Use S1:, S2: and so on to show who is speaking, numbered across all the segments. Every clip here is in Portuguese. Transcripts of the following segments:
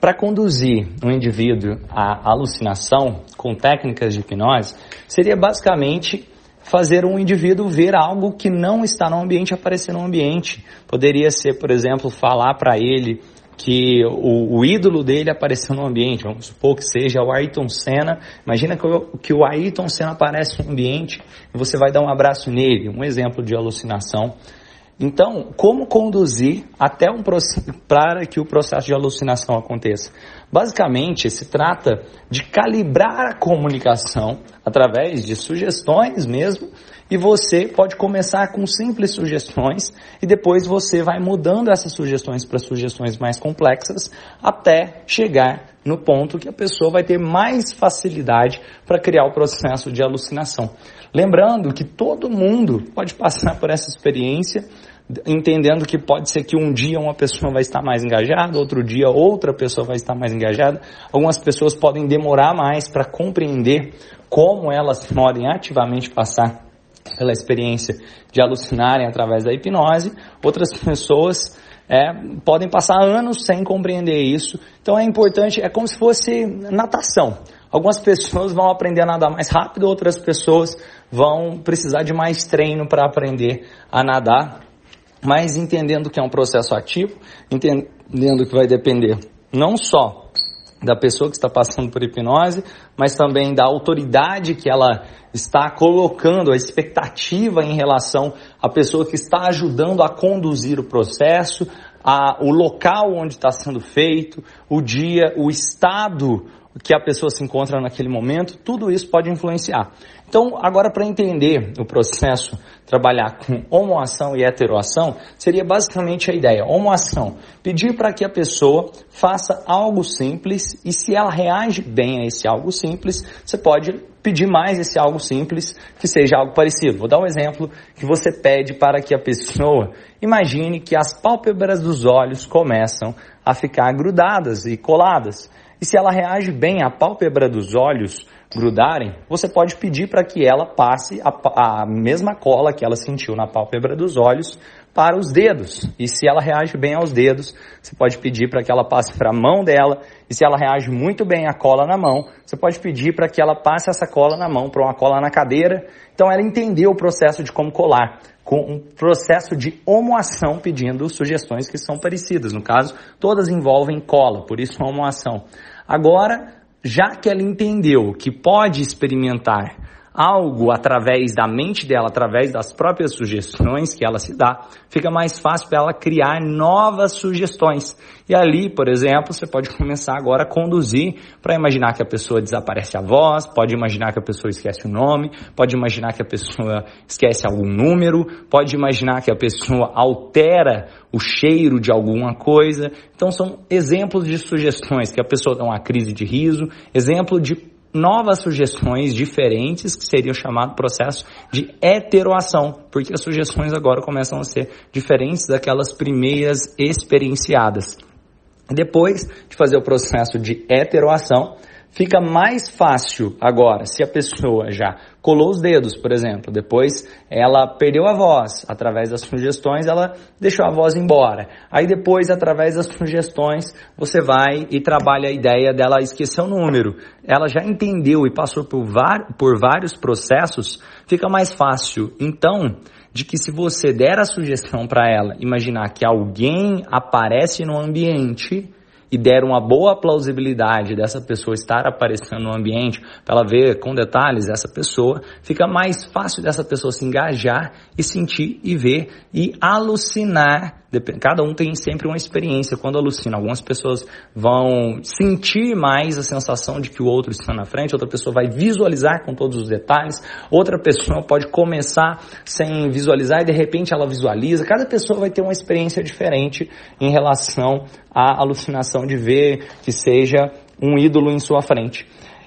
S1: para conduzir um indivíduo à alucinação com técnicas de hipnose, seria basicamente fazer um indivíduo ver algo que não está no ambiente aparecer no ambiente. Poderia ser, por exemplo, falar para ele que o, o, ídolo dele apareceu no ambiente, vamos supor que seja o Ayrton Senna. Imagina que o, que o Ayrton Senna aparece no ambiente e você vai dar um abraço nele, um exemplo de alucinação. Então, como conduzir até um para que o processo de alucinação aconteça? Basicamente, se trata de calibrar a comunicação através de sugestões mesmo, e você pode começar com simples sugestões e depois você vai mudando essas sugestões para sugestões mais complexas até chegar no ponto que a pessoa vai ter mais facilidade para criar o processo de alucinação. Lembrando que todo mundo pode passar por essa experiência, entendendo que pode ser que um dia uma pessoa vai estar mais engajada, outro dia outra pessoa vai estar mais engajada. Algumas pessoas podem demorar mais para compreender como elas podem ativamente passar pela experiência de alucinarem através da hipnose. Outras pessoas é, podem passar anos sem compreender isso. Então é importante, é como se fosse natação. Algumas pessoas vão aprender a nadar mais rápido, outras pessoas vão precisar de mais treino para aprender a nadar. Mas entendendo que é um processo ativo, entendendo que vai depender não só da pessoa que está passando por hipnose, mas também da autoridade que ela está colocando, a expectativa em relação à pessoa que está ajudando a conduzir o processo, a, o local onde está sendo feito, o dia, o estado que a pessoa se encontra naquele momento, tudo isso pode influenciar. Então, agora para entender o processo, trabalhar com homoação e heteroação, seria basicamente a ideia. Homoação, pedir para que a pessoa faça algo simples e se ela reage bem a esse algo simples, você pode pedir mais esse algo simples que seja algo parecido. Vou dar um exemplo que você pede para que a pessoa imagine que as pálpebras dos olhos começam a ficar grudadas e coladas. E se ela reage bem à pálpebra dos olhos grudarem, você pode pedir para que ela passe a, a, mesma cola que ela sentiu na pálpebra dos olhos para os dedos. E se ela reage bem aos dedos, você pode pedir para que ela passe para a mão dela. E se ela reage muito bem à cola na mão, você pode pedir para que ela passe essa cola na mão para uma cola na cadeira. Então ela entendeu o processo de como colar com um processo de homoação pedindo sugestões que são parecidas. No caso, todas envolvem cola, por isso homoação. Agora, já que ela entendeu que pode experimentar algo através da mente dela, através das próprias sugestões que ela se dá, fica mais fácil para ela criar novas sugestões. E ali, por exemplo, você pode começar agora a conduzir para imaginar que a pessoa desaparece a voz, pode imaginar que a pessoa esquece o nome, pode imaginar que a pessoa esquece algum número, pode imaginar que a pessoa altera o cheiro de alguma coisa. Então são exemplos de sugestões que a pessoa dá uma crise de riso, exemplo de novas sugestões diferentes, que seria o chamado processo de heteroação, porque as sugestões agora começam a ser diferentes daquelas primeiras experienciadas. Depois de fazer o processo de heteroação, Fica mais fácil agora, se a pessoa já colou os dedos, por exemplo, depois ela perdeu a voz, através das sugestões ela deixou a voz embora. Aí depois, através das sugestões, você vai e trabalha a ideia dela esquecer o número. Ela já entendeu e passou por, por vários processos, fica mais fácil. Então, de que se você der a sugestão para ela, imaginar que alguém aparece no ambiente, e der uma boa plausibilidade dessa pessoa estar aparecendo no ambiente, para ela ver com detalhes essa pessoa, fica mais fácil dessa pessoa se engajar e sentir e ver e alucinar Cada um tem sempre uma experiência quando alucina. Algumas pessoas vão sentir mais a sensação de que o outro está na frente, outra pessoa vai visualizar com todos os detalhes, outra pessoa pode começar sem visualizar e de repente ela visualiza. Cada pessoa vai ter uma experiência diferente em relação à alucinação de ver que seja um ídolo em sua frente.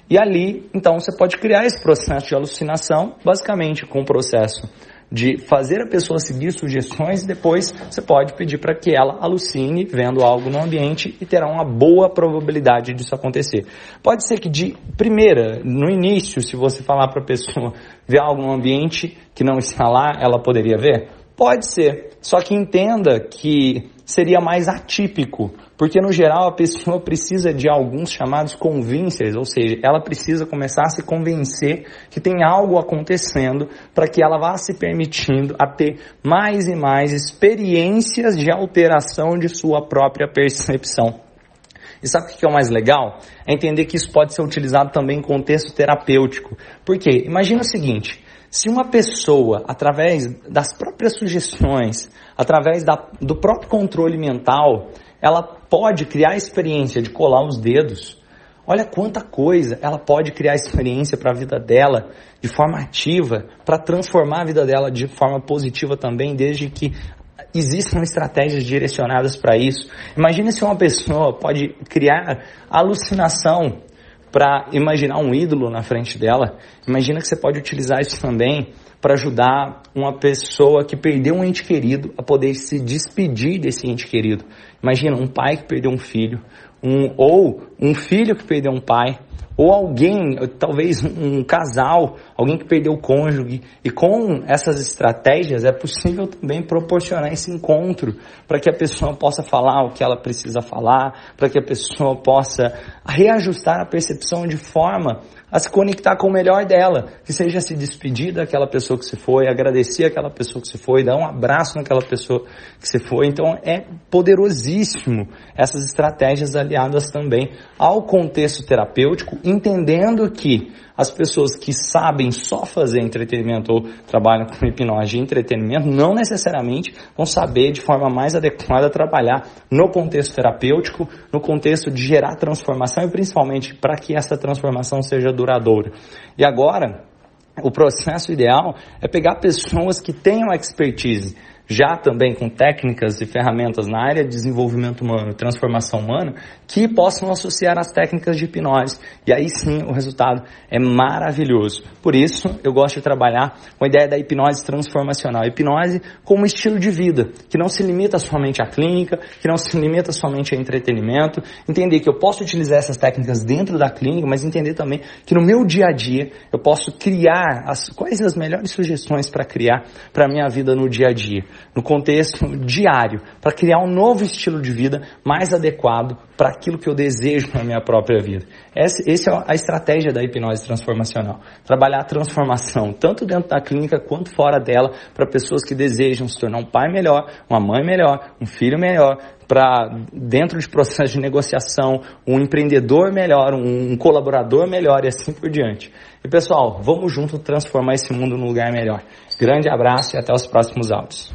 S1: E ali, então, você pode criar esse processo de alucinação, basicamente com o processo de fazer a pessoa seguir sugestões e depois você pode pedir para que ela alucine vendo algo no ambiente e terá uma boa probabilidade disso acontecer. Pode ser que de primeira, no início, se você falar para a pessoa ver algo no ambiente que não está lá, ela poderia ver? Pode ser, só que entenda que seria mais atípico, porque no geral a pessoa precisa de alguns chamados convincers, ou seja, ela precisa começar a se convencer que tem algo acontecendo para que ela vá se permitindo a ter mais e mais experiências de alteração de sua própria percepção. E sabe o que é o mais legal? É entender que isso pode ser utilizado também em contexto terapêutico. Por quê? Imagina o seguinte, se uma pessoa, através das próprias sugestões, através da, do próprio controle mental, ela pode criar a experiência de colar os dedos, olha quanta coisa ela pode criar experiência para a vida dela de forma ativa, para transformar a vida dela de forma positiva também, desde que existam estratégias direcionadas para isso. Imagine se uma pessoa pode criar alucinação para imaginar um ídolo na frente dela. Imagina que você pode utilizar isso também para ajudar uma pessoa que perdeu um ente querido a poder se despedir desse ente querido. Imagina um pai que perdeu um filho, um, ou um filho que perdeu um pai, ou alguém, talvez um casal, alguém que perdeu o cônjuge. E com essas estratégias é possível também proporcionar esse encontro para que a pessoa possa falar o que ela precisa falar, para que a pessoa possa reajustar a percepção de forma a se conectar com o melhor dela, que seja se despedir daquela pessoa que se foi, agradecer aquela pessoa que se foi, dar um abraço naquela pessoa que se foi. Então é poderosíssimo essas estratégias aliadas também ao contexto terapêutico, entendendo que as pessoas que sabem só fazer entretenimento ou trabalham com hipnose de entretenimento não necessariamente vão saber de forma mais adequada trabalhar no contexto terapêutico, no contexto de gerar transformação e principalmente para que essa transformação seja duradoura. E agora, o processo ideal é pegar pessoas que tenham expertise já também com técnicas e ferramentas na área de desenvolvimento humano, transformação humana, que possam associar as técnicas de hipnose. E aí sim o resultado é maravilhoso. Por isso, eu gosto de trabalhar com a ideia da hipnose transformacional. Hipnose como estilo de vida, que não se limita somente à clínica, que não se limita somente a entretenimento. Entender que eu posso utilizar essas técnicas dentro da clínica, mas entender também que no meu dia a dia eu posso criar as, quais as melhores sugestões para criar para a minha vida no dia a dia no contexto diário, para criar um novo estilo de vida mais adequado para aquilo que eu desejo na minha própria vida. Essa, essa é a estratégia da hipnose transformacional. Trabalhar a transformação, tanto dentro da clínica quanto fora dela, para pessoas que desejam se tornar um pai melhor, uma mãe melhor, um filho melhor, para dentro de processos de negociação, um empreendedor melhor, um, colaborador melhor e assim por diante. E pessoal, vamos junto transformar esse mundo num lugar melhor. Grande abraço e até os próximos áudios.